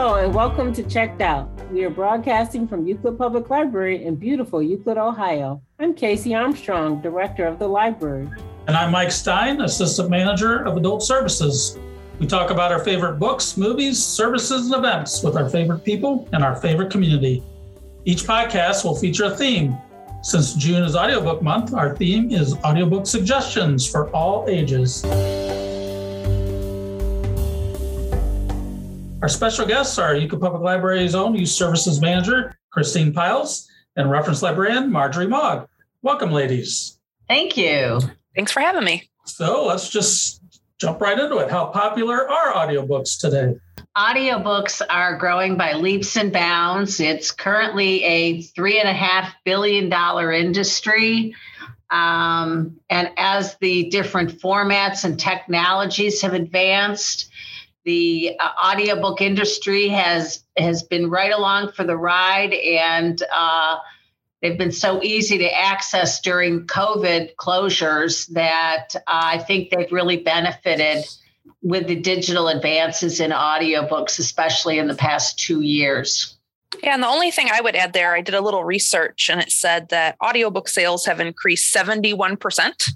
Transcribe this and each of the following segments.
Hello, and welcome to Checked Out. We are broadcasting from Euclid Public Library in beautiful Euclid, Ohio. I'm Casey Armstrong, Director of the library. And I'm Mike Stein, Assistant Manager of Adult Services. We talk about our favorite books, movies, services, and events with our favorite people and our favorite community. Each podcast will feature a theme. Since June is Audiobook Month, our theme is audiobook suggestions for all ages. Our special guests are Euclid Public Library's own Youth Services Manager, Christine Piles, and Reference Librarian, Marjorie Mogg. Welcome, ladies. Thank you. Thanks for having me. So let's just jump right into it. How popular are audiobooks today? Audiobooks are growing by leaps and bounds. It's currently a three and a half billion dollar industry. Um, and as the different formats and technologies have advanced, the uh, audiobook industry has has been right along for the ride and uh, they've been so easy to access during covid closures that uh, i think they've really benefited with the digital advances in audiobooks especially in the past two years yeah, and the only thing I would add there, I did a little research and it said that audiobook sales have increased 71%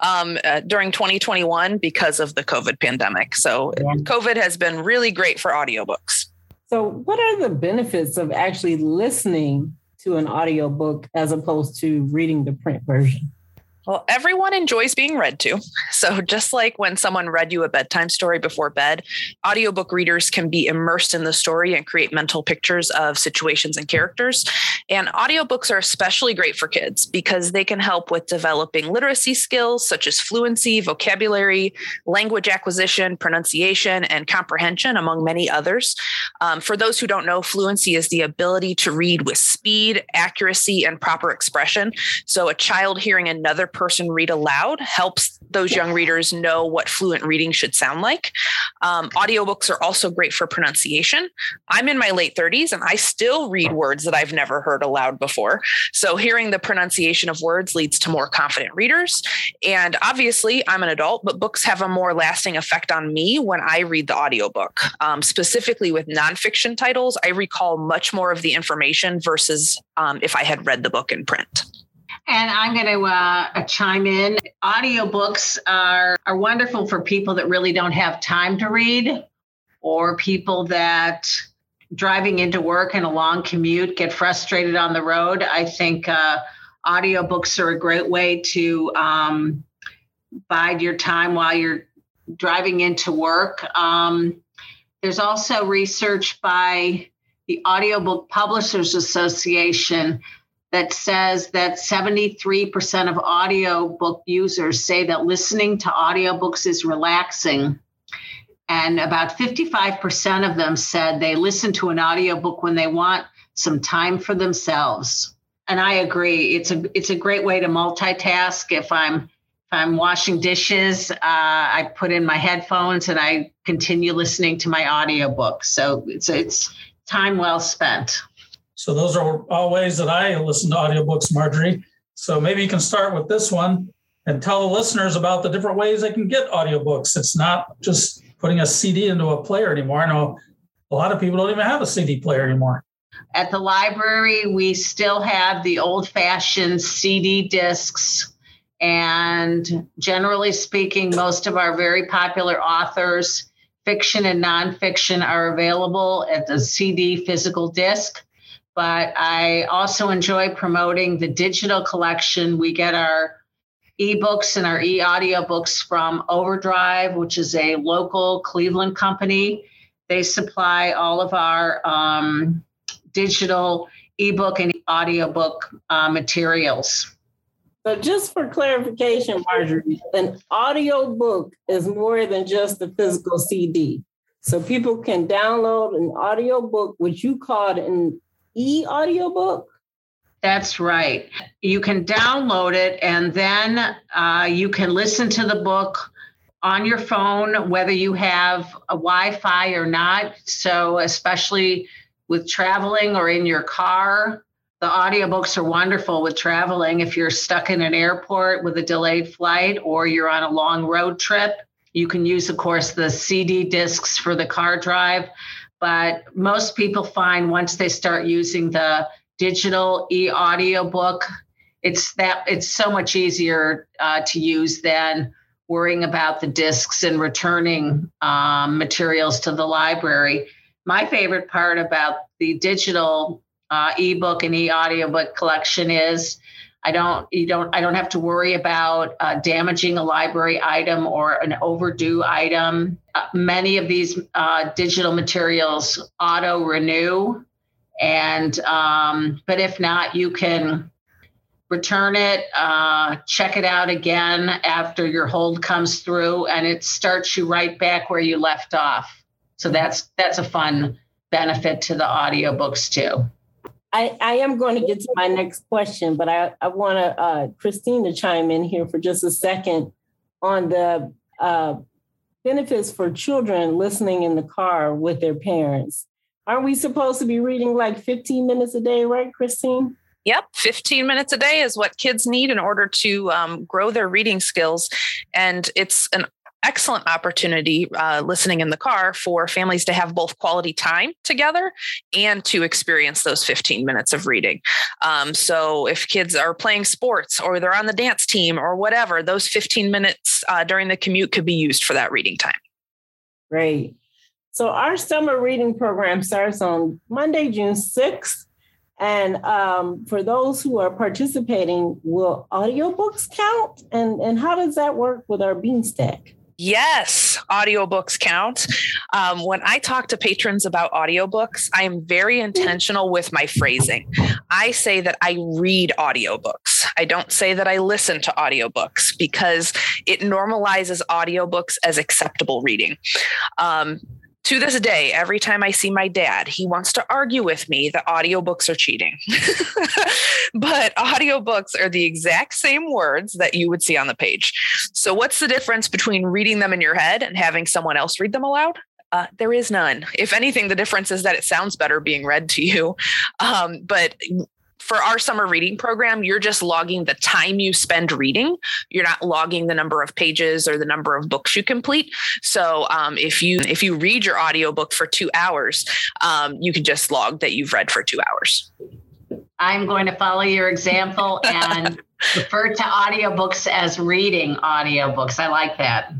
um, uh, during 2021 because of the COVID pandemic. So, yeah. COVID has been really great for audiobooks. So, what are the benefits of actually listening to an audiobook as opposed to reading the print version? Well, everyone enjoys being read to. So, just like when someone read you a bedtime story before bed, audiobook readers can be immersed in the story and create mental pictures of situations and characters. And audiobooks are especially great for kids because they can help with developing literacy skills such as fluency, vocabulary, language acquisition, pronunciation, and comprehension, among many others. Um, for those who don't know, fluency is the ability to read with speed, accuracy, and proper expression. So, a child hearing another person read aloud helps those young readers know what fluent reading should sound like. Um, audiobooks are also great for pronunciation. I'm in my late 30s and I still read words that I've never heard aloud before. So hearing the pronunciation of words leads to more confident readers. And obviously, I'm an adult, but books have a more lasting effect on me when I read the audiobook. Um, specifically with nonfiction titles, I recall much more of the information versus um, if I had read the book in print. And I'm going to uh, chime in. Audiobooks are, are wonderful for people that really don't have time to read or people that driving into work and a long commute get frustrated on the road. I think uh, audiobooks are a great way to um, bide your time while you're driving into work. Um, there's also research by the Audiobook Publishers Association that says that 73% of audiobook users say that listening to audiobooks is relaxing. And about 55% of them said they listen to an audiobook when they want some time for themselves. And I agree. It's a it's a great way to multitask. If I'm if I'm washing dishes, uh, I put in my headphones and I continue listening to my audiobook. So it's it's time well spent. So those are all ways that I listen to audiobooks, Marjorie. So maybe you can start with this one and tell the listeners about the different ways they can get audiobooks. It's not just putting a CD into a player anymore. I know a lot of people don't even have a CD player anymore. At the library, we still have the old fashioned CD discs. And generally speaking, most of our very popular authors, fiction and nonfiction, are available at the CD physical disc but I also enjoy promoting the digital collection. We get our ebooks and our e-audiobooks from Overdrive, which is a local Cleveland company. They supply all of our um, digital ebook and audiobook uh, materials. So, just for clarification, Marjorie, an audio book is more than just a physical CD. So people can download an audio book, which you called an e audio book. That's right. You can download it and then uh, you can listen to the book on your phone, whether you have a Wi Fi or not. So, especially with traveling or in your car, the audiobooks are wonderful with traveling. If you're stuck in an airport with a delayed flight or you're on a long road trip, you can use, of course, the CD discs for the car drive. but most people find once they start using the digital e-audio book, it's that it's so much easier uh, to use than worrying about the discs and returning um, materials to the library. My favorite part about the digital uh, ebook and e-audiobook collection is I don't you don't I don't have to worry about uh, damaging a library item or an overdue item. Uh, many of these uh, digital materials auto renew, and um, but if not, you can return it, uh, check it out again after your hold comes through, and it starts you right back where you left off. So that's that's a fun benefit to the audiobooks too. I, I am going to get to my next question, but I, I want to uh, Christine to chime in here for just a second on the uh, benefits for children listening in the car with their parents. Aren't we supposed to be reading like 15 minutes a day, right, Christine? Yep, 15 minutes a day is what kids need in order to um, grow their reading skills. And it's an excellent opportunity uh, listening in the car for families to have both quality time together and to experience those 15 minutes of reading. Um, so if kids are playing sports or they're on the dance team or whatever, those 15 minutes uh, during the commute could be used for that reading time. Great. So our summer reading program starts on Monday, June 6th. And um, for those who are participating, will audiobooks count? And, and how does that work with our Beanstack? Yes, audiobooks count. Um, when I talk to patrons about audiobooks, I am very intentional with my phrasing. I say that I read audiobooks. I don't say that I listen to audiobooks because it normalizes audiobooks as acceptable reading. Um, to this day, every time I see my dad, he wants to argue with me that audiobooks are cheating. but audiobooks are the exact same words that you would see on the page. So, what's the difference between reading them in your head and having someone else read them aloud? Uh, there is none. If anything, the difference is that it sounds better being read to you. Um, but for our summer reading program, you're just logging the time you spend reading. You're not logging the number of pages or the number of books you complete. So um, if you if you read your audiobook for two hours, um, you can just log that you've read for two hours. I'm going to follow your example and refer to audiobooks as reading audiobooks. I like that.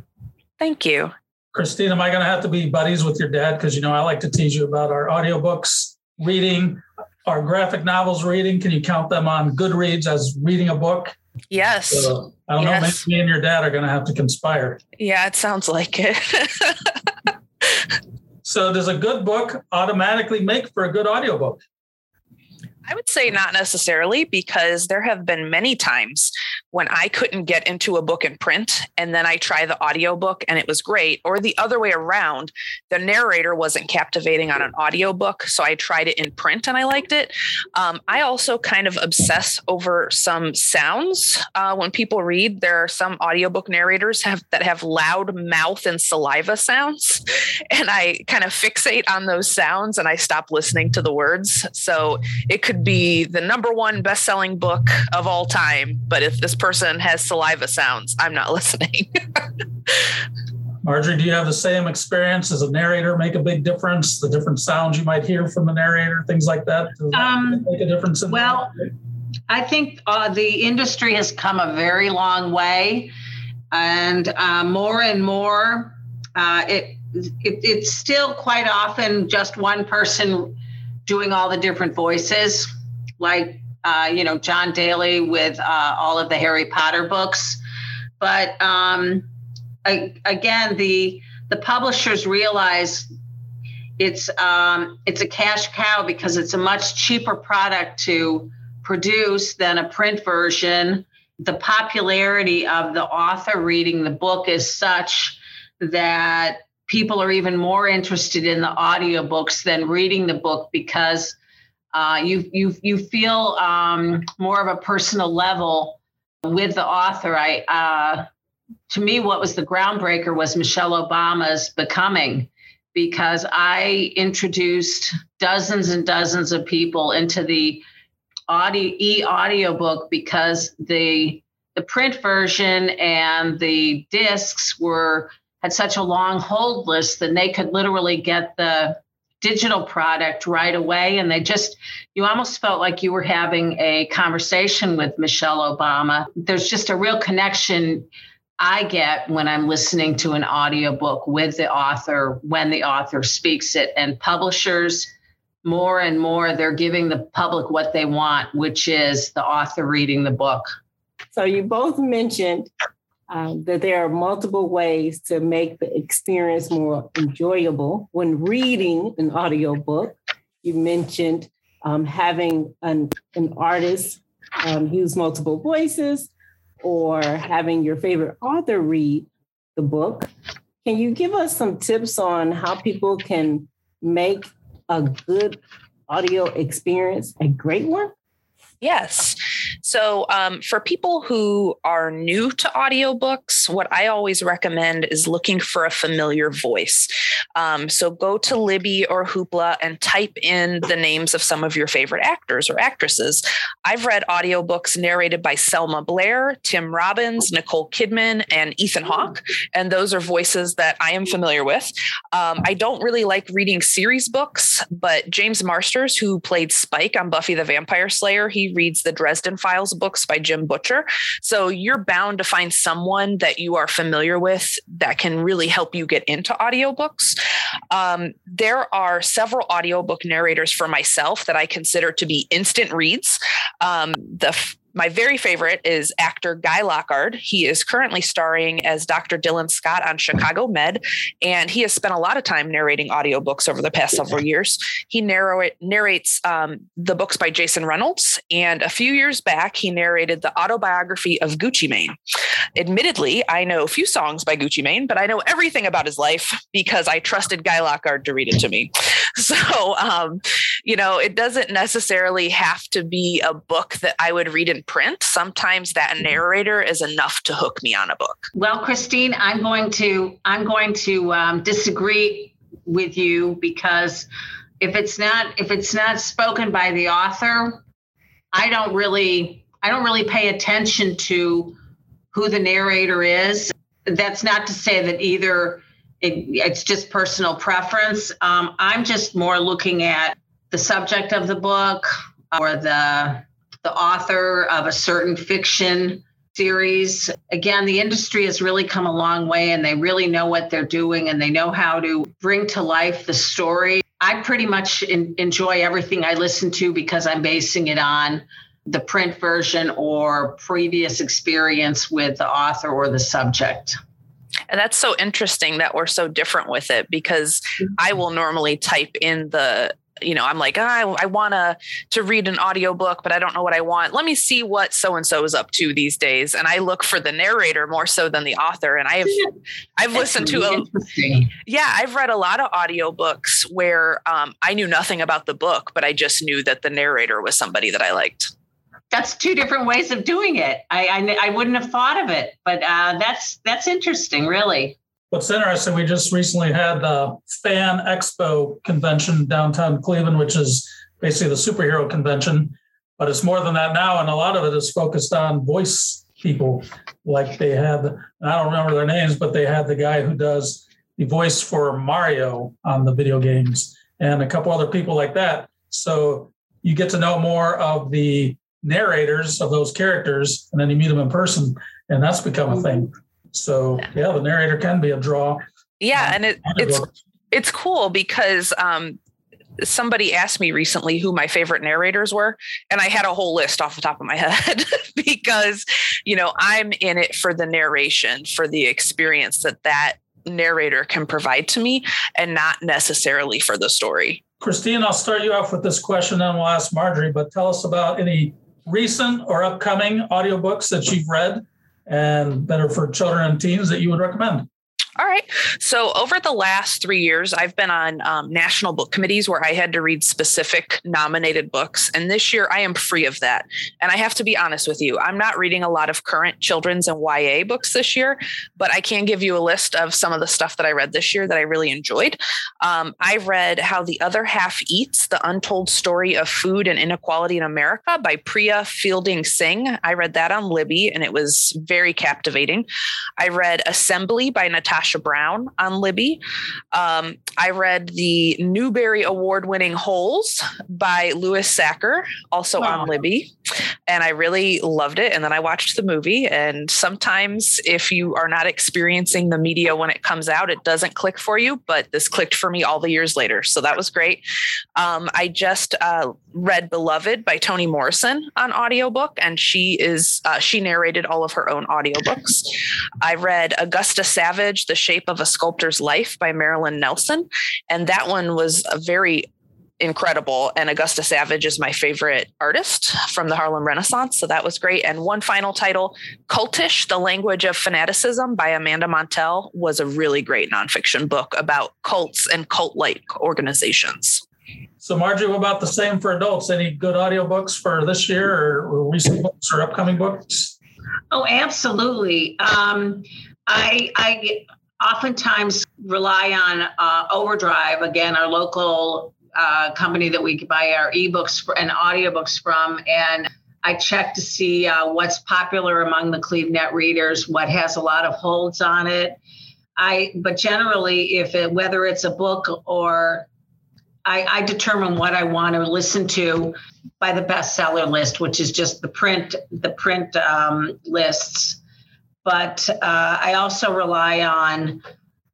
Thank you. Christine, am I going to have to be buddies with your dad? Because, you know, I like to tease you about our audiobooks, reading, our graphic novels reading. Can you count them on Goodreads as reading a book? Yes. So, I don't yes. know. Maybe me and your dad are going to have to conspire. Yeah, it sounds like it. so, does a good book automatically make for a good audiobook? I would say not necessarily because there have been many times when I couldn't get into a book in print and then I try the audiobook and it was great, or the other way around, the narrator wasn't captivating on an audiobook. So I tried it in print and I liked it. Um, I also kind of obsess over some sounds. Uh, when people read, there are some audiobook narrators have that have loud mouth and saliva sounds. And I kind of fixate on those sounds and I stop listening to the words. So it could be the number one best selling book of all time. But if this person has saliva sounds, I'm not listening. Marjorie, do you have the same experience as a narrator? Make a big difference? The different sounds you might hear from the narrator, things like that. Does um, make a difference? well, that? I think uh, the industry has come a very long way, and uh, more and more, uh, it, it it's still quite often just one person doing all the different voices, like uh, you know, John Daly with uh, all of the Harry Potter books. But um, I, again, the the publishers realize it's um, it's a cash cow because it's a much cheaper product to produce than a print version. The popularity of the author reading the book is such that people are even more interested in the audiobooks than reading the book because uh, you you you feel um, more of a personal level with the author. I uh, to me, what was the groundbreaker was Michelle Obama's Becoming, because I introduced dozens and dozens of people into the audio e audiobook because the the print version and the discs were had such a long hold list that they could literally get the digital product right away. And they just, you almost felt like you were having a conversation with Michelle Obama. There's just a real connection I get when I'm listening to an audiobook with the author when the author speaks it. And publishers, more and more, they're giving the public what they want, which is the author reading the book. So you both mentioned um, that there are multiple ways to make the experience more enjoyable when reading an audiobook. You mentioned um, having an, an artist um, use multiple voices or having your favorite author read the book. Can you give us some tips on how people can make a good audio experience a great one? Yes. So, um, for people who are new to audiobooks, what I always recommend is looking for a familiar voice. Um, so, go to Libby or Hoopla and type in the names of some of your favorite actors or actresses. I've read audiobooks narrated by Selma Blair, Tim Robbins, Nicole Kidman, and Ethan Hawke. And those are voices that I am familiar with. Um, I don't really like reading series books, but James Marsters, who played Spike on Buffy the Vampire Slayer, he reads the Dresden Files books by Jim Butcher. So you're bound to find someone that you are familiar with that can really help you get into audiobooks. Um, there are several audiobook narrators for myself that I consider to be instant reads. Um, the my very favorite is actor Guy Lockard. He is currently starring as Dr. Dylan Scott on Chicago Med, and he has spent a lot of time narrating audiobooks over the past several years. He narrate, narrates um, the books by Jason Reynolds, and a few years back, he narrated the autobiography of Gucci Mane. Admittedly, I know a few songs by Gucci Mane, but I know everything about his life because I trusted Guy Lockard to read it to me. So, um, you know, it doesn't necessarily have to be a book that I would read in print, sometimes that mm-hmm. narrator is enough to hook me on a book. Well, Christine, I'm going to I'm going to um, disagree with you because if it's not if it's not spoken by the author, I don't really I don't really pay attention to who the narrator is. That's not to say that either it, it's just personal preference. Um, I'm just more looking at the subject of the book or the the author of a certain fiction series. Again, the industry has really come a long way and they really know what they're doing and they know how to bring to life the story. I pretty much in, enjoy everything I listen to because I'm basing it on the print version or previous experience with the author or the subject. And that's so interesting that we're so different with it because mm-hmm. I will normally type in the you know, I'm like, oh, I, I want to to read an audiobook, but I don't know what I want. Let me see what so and so is up to these days, and I look for the narrator more so than the author. And I've I've listened to a yeah, I've read a lot of audiobooks where um, I knew nothing about the book, but I just knew that the narrator was somebody that I liked. That's two different ways of doing it. I I, I wouldn't have thought of it, but uh, that's that's interesting, really. What's interesting, we just recently had the Fan Expo convention downtown Cleveland, which is basically the superhero convention, but it's more than that now. And a lot of it is focused on voice people. Like they had, I don't remember their names, but they had the guy who does the voice for Mario on the video games and a couple other people like that. So you get to know more of the narrators of those characters, and then you meet them in person, and that's become a thing. So yeah, the narrator can be a draw. Yeah, um, and it, it's it's cool because um, somebody asked me recently who my favorite narrators were and i had a whole list off the top of my head because you know i'm in it for the narration for the experience that that narrator can provide to me and not necessarily for the story christine i'll start you off with this question and we'll ask marjorie but tell us about any recent or upcoming audiobooks that you've read and are for children and teens that you would recommend? All right. So, over the last three years, I've been on um, national book committees where I had to read specific nominated books. And this year, I am free of that. And I have to be honest with you, I'm not reading a lot of current children's and YA books this year, but I can give you a list of some of the stuff that I read this year that I really enjoyed. Um, I read How the Other Half Eats The Untold Story of Food and Inequality in America by Priya Fielding Singh. I read that on Libby, and it was very captivating. I read Assembly by Natasha. Sasha Brown on Libby. Um, I read the Newbery Award winning Holes by Louis Sachar, also wow. on Libby. And I really loved it. And then I watched the movie. And sometimes, if you are not experiencing the media when it comes out, it doesn't click for you. But this clicked for me all the years later. So that was great. Um, I just uh, read Beloved by Toni Morrison on audiobook, and she is uh, she narrated all of her own audiobooks. I read Augusta Savage, The Shape of a Sculptor's Life by Marilyn Nelson. And that one was a very incredible. And Augusta Savage is my favorite artist from the Harlem Renaissance. So that was great. And one final title, Cultish, The Language of Fanaticism by Amanda Montell, was a really great nonfiction book about cults and cult like organizations. So, Marjorie, what about the same for adults? Any good audiobooks for this year or, or recent books or upcoming books? Oh, absolutely. Um, I, I oftentimes rely on uh, Overdrive, again, our local uh, company that we buy our ebooks and audiobooks from. And I check to see uh, what's popular among the CleveNet readers, what has a lot of holds on it. I, but generally, if it, whether it's a book or I, I determine what I want to listen to by the bestseller list, which is just the print, the print um, lists but uh, I also rely on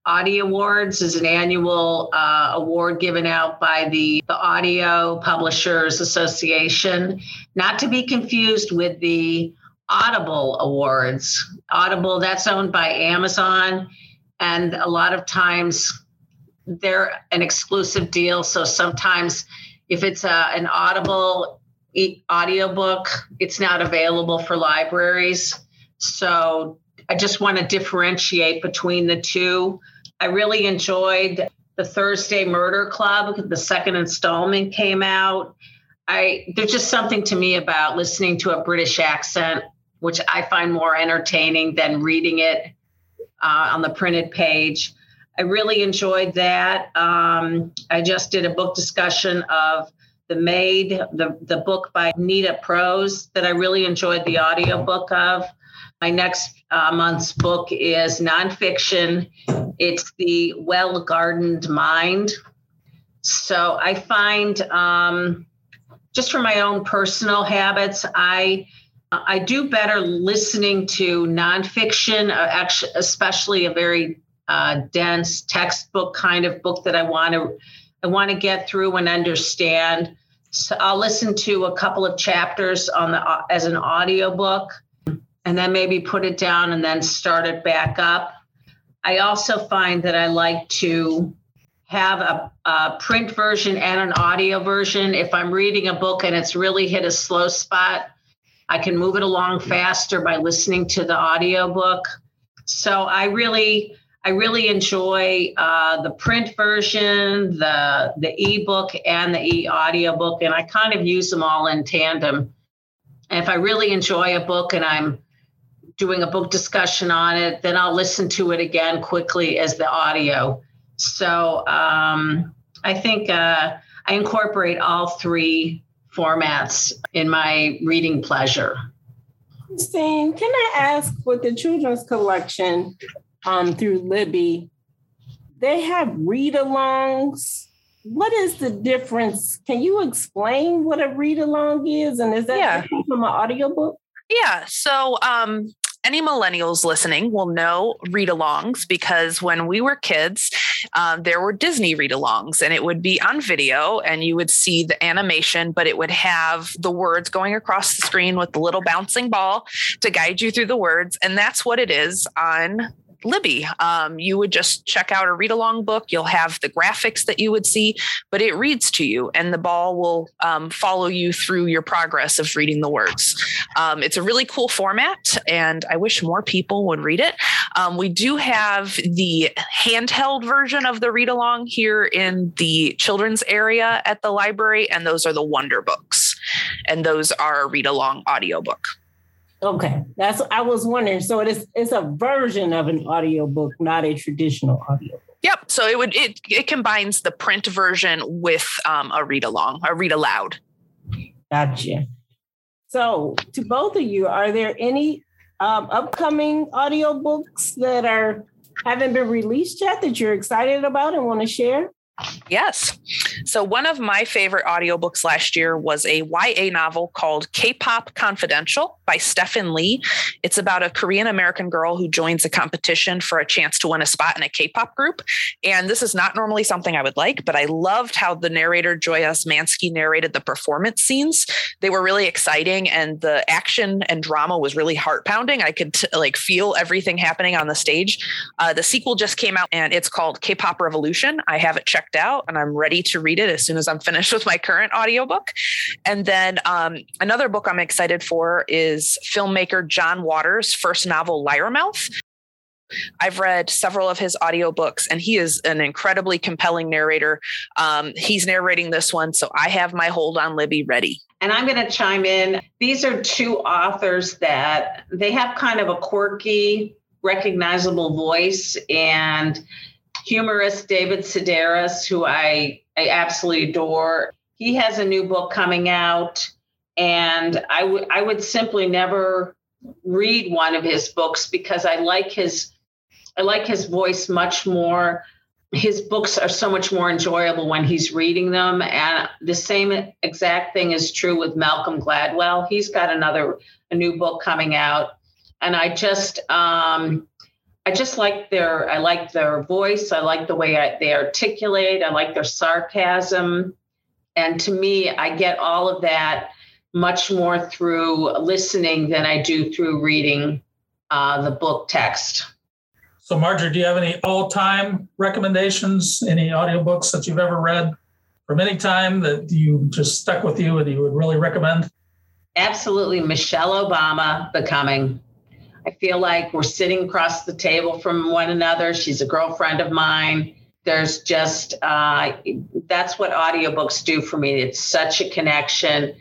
Audie Awards is an annual uh, award given out by the, the Audio Publishers Association, not to be confused with the Audible Awards. Audible, that's owned by Amazon, and a lot of times they're an exclusive deal. So sometimes if it's a, an Audible e- audiobook, it's not available for libraries. So I just want to differentiate between the two. I really enjoyed the Thursday Murder Club. The second installment came out. I there's just something to me about listening to a British accent, which I find more entertaining than reading it uh, on the printed page. I really enjoyed that. Um, I just did a book discussion of The Maid, the, the book by Nita Prose that I really enjoyed the audiobook of. My next uh, month's book is nonfiction. It's The Well Gardened Mind. So I find, um, just from my own personal habits, I I do better listening to nonfiction, uh, especially a very uh, dense textbook kind of book that I want to I want to get through and understand. So I'll listen to a couple of chapters on the uh, as an audiobook and then maybe put it down and then start it back up. I also find that I like to have a, a, print version and an audio version. If I'm reading a book and it's really hit a slow spot, I can move it along faster by listening to the audio book. So I really, I really enjoy uh, the print version, the the ebook, and the e audio book, and I kind of use them all in tandem. And if I really enjoy a book and I'm doing a book discussion on it. Then I'll listen to it again quickly as the audio. So um, I think uh, I incorporate all three formats in my reading pleasure. Christine, can I ask with the children's collection um, through Libby, they have read alongs. What is the difference? Can you explain what a read along is? And is that yeah. from an audiobook? Yeah. So um, any millennials listening will know read alongs because when we were kids, um, there were Disney read alongs and it would be on video and you would see the animation, but it would have the words going across the screen with the little bouncing ball to guide you through the words. And that's what it is on Libby. Um, you would just check out a read along book. You'll have the graphics that you would see, but it reads to you, and the ball will um, follow you through your progress of reading the words. Um, it's a really cool format, and I wish more people would read it. Um, we do have the handheld version of the read along here in the children's area at the library, and those are the Wonder Books, and those are a read along audiobook. Okay, that's I was wondering. So it is it's a version of an audiobook, not a traditional audiobook. Yep. So it would it it combines the print version with um, a read along, a read aloud. Gotcha. So to both of you, are there any um, upcoming audiobooks that are haven't been released yet that you're excited about and want to share? Yes. So, one of my favorite audiobooks last year was a YA novel called K pop Confidential by Stephan Lee. It's about a Korean American girl who joins a competition for a chance to win a spot in a K pop group. And this is not normally something I would like, but I loved how the narrator, Joy Osmanski, narrated the performance scenes. They were really exciting, and the action and drama was really heart pounding. I could t- like feel everything happening on the stage. Uh, the sequel just came out, and it's called K pop Revolution. I have it checked checked out and I'm ready to read it as soon as I'm finished with my current audiobook. And then um, another book I'm excited for is filmmaker John Waters' first novel, Liarmouth. I've read several of his audiobooks, and he is an incredibly compelling narrator. Um, he's narrating this one, so I have my hold on Libby ready. And I'm going to chime in. These are two authors that they have kind of a quirky, recognizable voice, and humorist David Sedaris, who I, I absolutely adore. He has a new book coming out, and I would I would simply never read one of his books because I like his I like his voice much more. His books are so much more enjoyable when he's reading them. And the same exact thing is true with Malcolm Gladwell. He's got another a new book coming out. And I just um I just like their I like their voice. I like the way I, they articulate. I like their sarcasm. And to me, I get all of that much more through listening than I do through reading uh, the book text. So, Marjorie, do you have any all time recommendations, any audiobooks that you've ever read from any time that you just stuck with you and you would really recommend? Absolutely. Michelle Obama, Becoming. I feel like we're sitting across the table from one another. She's a girlfriend of mine. There's just, uh, that's what audiobooks do for me. It's such a connection.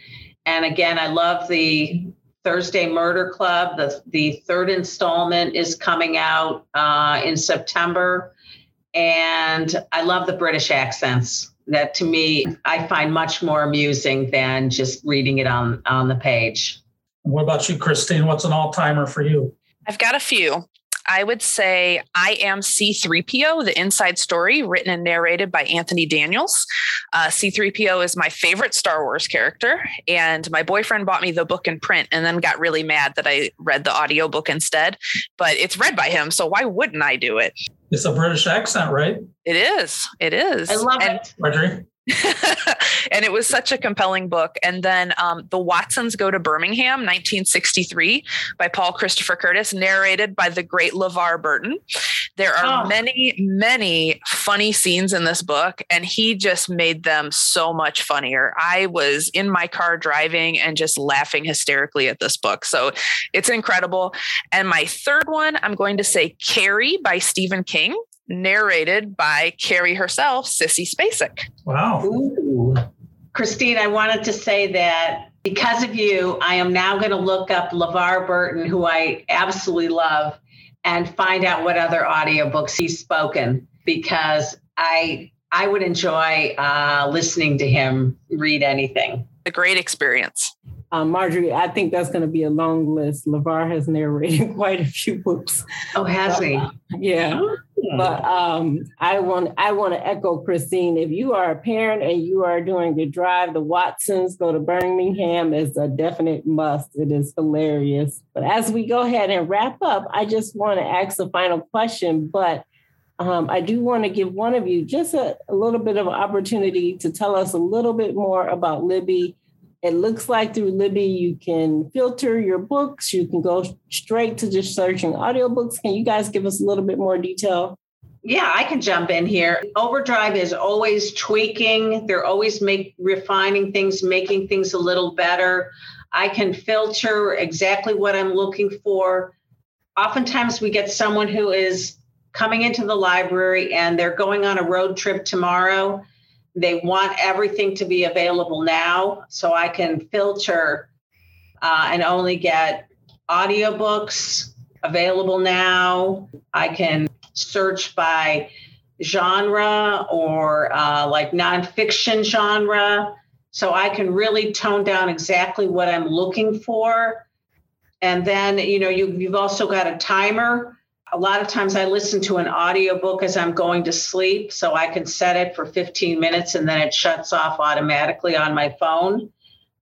And again, I love the Thursday Murder Club. The, the third installment is coming out uh, in September. And I love the British accents. That to me, I find much more amusing than just reading it on, on the page. What about you, Christine? What's an all timer for you? I've got a few. I would say I Am C3PO, the inside story written and narrated by Anthony Daniels. Uh, C3PO is my favorite Star Wars character, and my boyfriend bought me the book in print and then got really mad that I read the audiobook instead. But it's read by him, so why wouldn't I do it? It's a British accent, right? It is. It is. I love and, it. Marjorie? and it was such a compelling book. And then um, The Watsons Go to Birmingham, 1963, by Paul Christopher Curtis, narrated by the great LeVar Burton. There are oh. many, many funny scenes in this book, and he just made them so much funnier. I was in my car driving and just laughing hysterically at this book. So it's incredible. And my third one, I'm going to say Carrie by Stephen King narrated by Carrie herself, Sissy Spacek. Wow. Ooh. Christine, I wanted to say that because of you, I am now going to look up LeVar Burton, who I absolutely love, and find out what other audiobooks he's spoken because I I would enjoy uh, listening to him read anything. A great experience. Um, Marjorie, I think that's going to be a long list. LeVar has narrated quite a few books. Oh, has he? Uh, yeah. But um, I want I want to echo Christine. If you are a parent and you are doing the drive, the Watsons go to Birmingham is a definite must. It is hilarious. But as we go ahead and wrap up, I just want to ask the final question. But um, I do want to give one of you just a, a little bit of opportunity to tell us a little bit more about Libby it looks like through Libby, you can filter your books. You can go straight to just searching audiobooks. Can you guys give us a little bit more detail? Yeah, I can jump in here. Overdrive is always tweaking. They're always make refining things, making things a little better. I can filter exactly what I'm looking for. Oftentimes we get someone who is coming into the library and they're going on a road trip tomorrow they want everything to be available now so i can filter uh, and only get audiobooks available now. I can search by genre or uh, like nonfiction genre. So i can really tone down exactly what i'm looking for. And then you know you, you've also got a timer A lot of times I listen to an audiobook as I'm going to sleep, so I can set it for 15 minutes and then it shuts off automatically on my phone.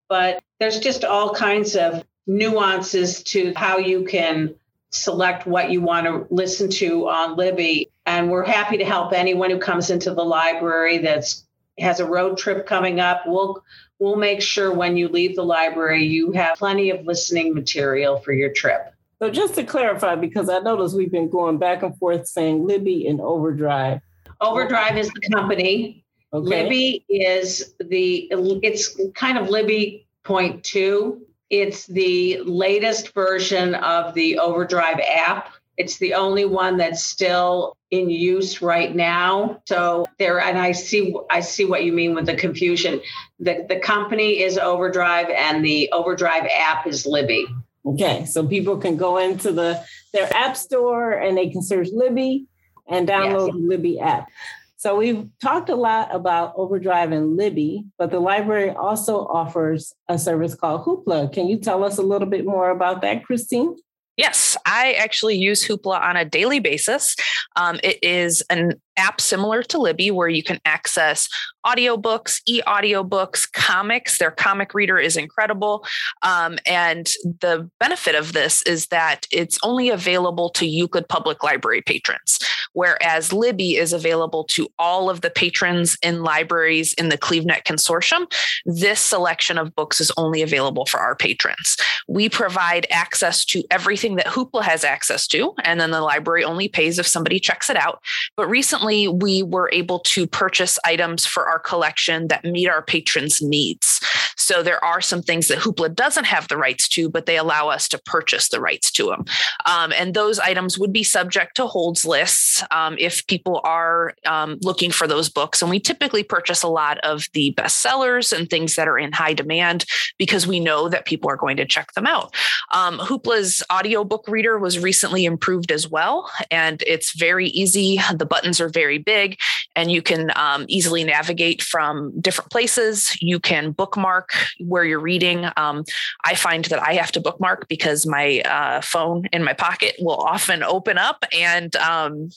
But there's just all kinds of nuances to how you can select what you want to listen to on Libby. And we're happy to help anyone who comes into the library that's has a road trip coming up. We'll we'll make sure when you leave the library you have plenty of listening material for your trip. So just to clarify, because I noticed we've been going back and forth saying Libby and Overdrive. Overdrive is the company. Okay. Libby is the it's kind of Libby point two. It's the latest version of the Overdrive app. It's the only one that's still in use right now. So there, and I see, I see what you mean with the confusion. The the company is Overdrive, and the Overdrive app is Libby. Okay, so people can go into the their app store and they can search Libby and download yes. the Libby app. So we've talked a lot about Overdrive and Libby, but the library also offers a service called Hoopla. Can you tell us a little bit more about that, Christine? Yes, I actually use Hoopla on a daily basis. Um, it is an app similar to Libby where you can access audiobooks, e audiobooks, comics. Their comic reader is incredible. Um, and the benefit of this is that it's only available to Euclid Public Library patrons, whereas Libby is available to all of the patrons in libraries in the CleveNet Consortium. This selection of books is only available for our patrons. We provide access to everything that Hoopla has access to, and then the library only pays if somebody checks it out. But recently, recently we were able to purchase items for our collection that meet our patrons' needs. So there are some things that Hoopla doesn't have the rights to, but they allow us to purchase the rights to them. Um, and those items would be subject to holds lists um, if people are um, looking for those books. And we typically purchase a lot of the bestsellers and things that are in high demand because we know that people are going to check them out. Um, Hoopla's audiobook reader was recently improved as well, and it's very easy. The buttons are very big and you can um, easily navigate from different places. You can bookmark where you're reading. Um, I find that I have to bookmark because my uh, phone in my pocket will often open up and um,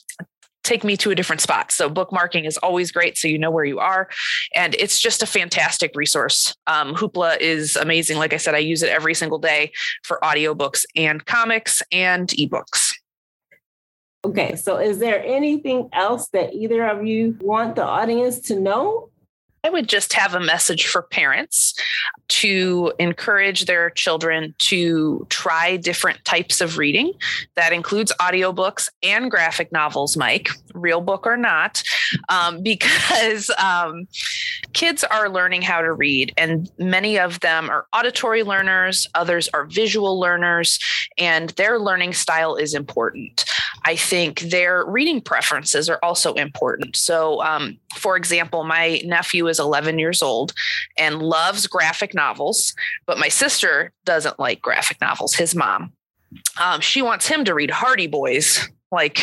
take me to a different spot. So bookmarking is always great, so you know where you are, and it's just a fantastic resource. Um, Hoopla is amazing. Like I said, I use it every single day for audiobooks and comics and ebooks. Okay, so is there anything else that either of you want the audience to know? I would just have a message for parents to encourage their children to try different types of reading. That includes audiobooks and graphic novels, Mike, real book or not, um, because um, kids are learning how to read, and many of them are auditory learners, others are visual learners, and their learning style is important. I think their reading preferences are also important. So, um, for example, my nephew is 11 years old and loves graphic novels, but my sister doesn't like graphic novels, his mom. Um, she wants him to read Hardy Boys, like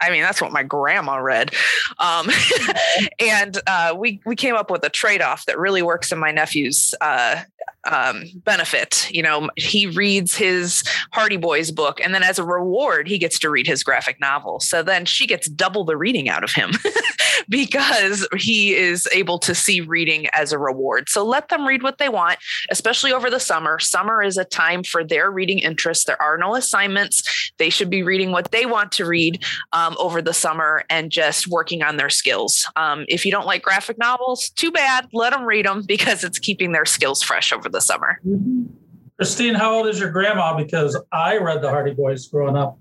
I mean, that's what my grandma read. Um, and uh, we we came up with a trade off that really works in my nephew's uh, um, benefit. You know, he reads his Hardy Boys book, and then as a reward, he gets to read his graphic novel. So then she gets double the reading out of him because he is able to see reading as a reward. So let them read what they want, especially over the summer. Summer is a time for their reading interests. There are no assignments. They should be reading what they want to read um, over the summer and just working on their skills. Um, if you don't like graphic novels, too bad. Let them read them because it's keeping their skills fresh over the summer. Mm-hmm. Christine, how old is your grandma? Because I read the Hardy Boys growing up.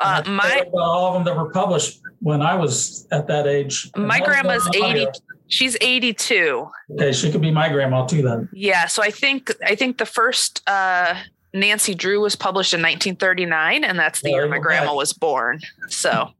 Uh, my all of them that were published when I was at that age. My grandma's eighty. She's eighty-two. Okay, she could be my grandma too then. Yeah, so I think I think the first uh, Nancy Drew was published in 1939, and that's the year my grandma was born. So.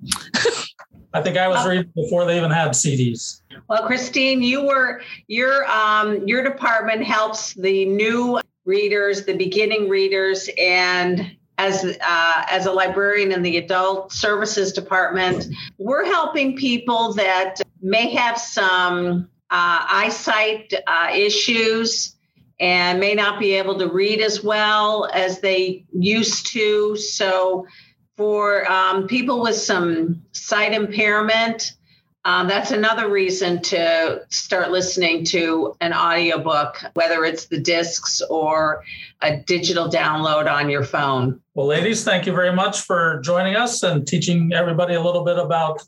I think I was reading before they even had CDs. Well, Christine, you were your um, your department helps the new readers, the beginning readers, and as uh, as a librarian in the adult services department, we're helping people that may have some uh, eyesight uh, issues and may not be able to read as well as they used to. So For um, people with some sight impairment, um, that's another reason to start listening to an audiobook, whether it's the discs or a digital download on your phone. Well, ladies, thank you very much for joining us and teaching everybody a little bit about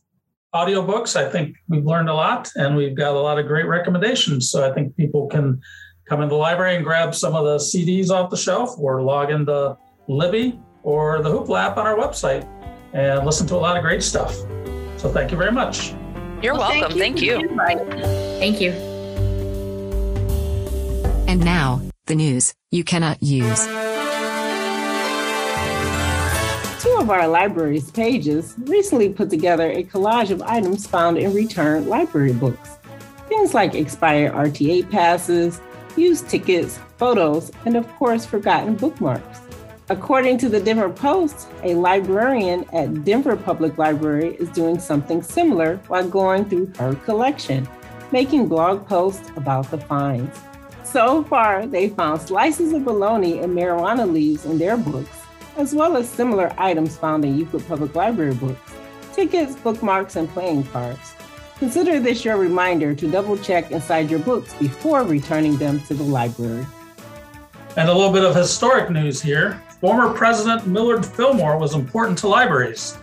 audiobooks. I think we've learned a lot and we've got a lot of great recommendations. So I think people can come in the library and grab some of the CDs off the shelf or log into Libby or the Hoopla app on our website and listen to a lot of great stuff. So thank you very much. You're well, welcome. Thank you. Thank you. Thank you. And now, the news you cannot use. Two of our library's pages recently put together a collage of items found in returned library books. Things like expired RTA passes, used tickets, photos, and of course, forgotten bookmarks. According to the Denver Post, a librarian at Denver Public Library is doing something similar while going through her collection, making blog posts about the finds. So far, they found slices of bologna and marijuana leaves in their books, as well as similar items found in Euclid Public Library books tickets, bookmarks, and playing cards. Consider this your reminder to double check inside your books before returning them to the library. And a little bit of historic news here. Former President Millard Fillmore was important to libraries.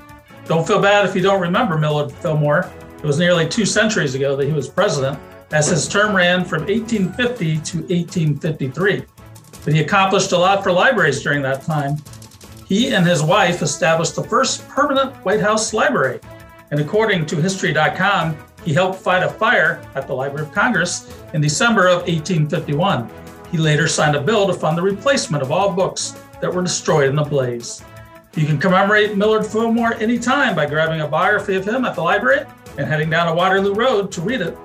Don't feel bad if you don't remember Millard Fillmore. It was nearly two centuries ago that he was president, as his term ran from 1850 to 1853. But he accomplished a lot for libraries during that time. He and his wife established the first permanent White House library. And according to History.com, he helped fight a fire at the Library of Congress in December of 1851. He later signed a bill to fund the replacement of all books that were destroyed in the blaze. You can commemorate Millard Fillmore anytime by grabbing a biography of him at the library and heading down to Waterloo Road to read it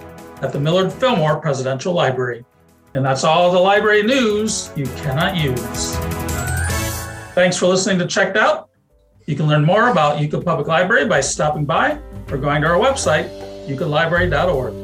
at the Millard Fillmore Presidential Library. And that's all the library news you cannot use. Thanks for listening to Checked Out. You can learn more about Euclid Public Library by stopping by or going to our website, euclidlibrary.org.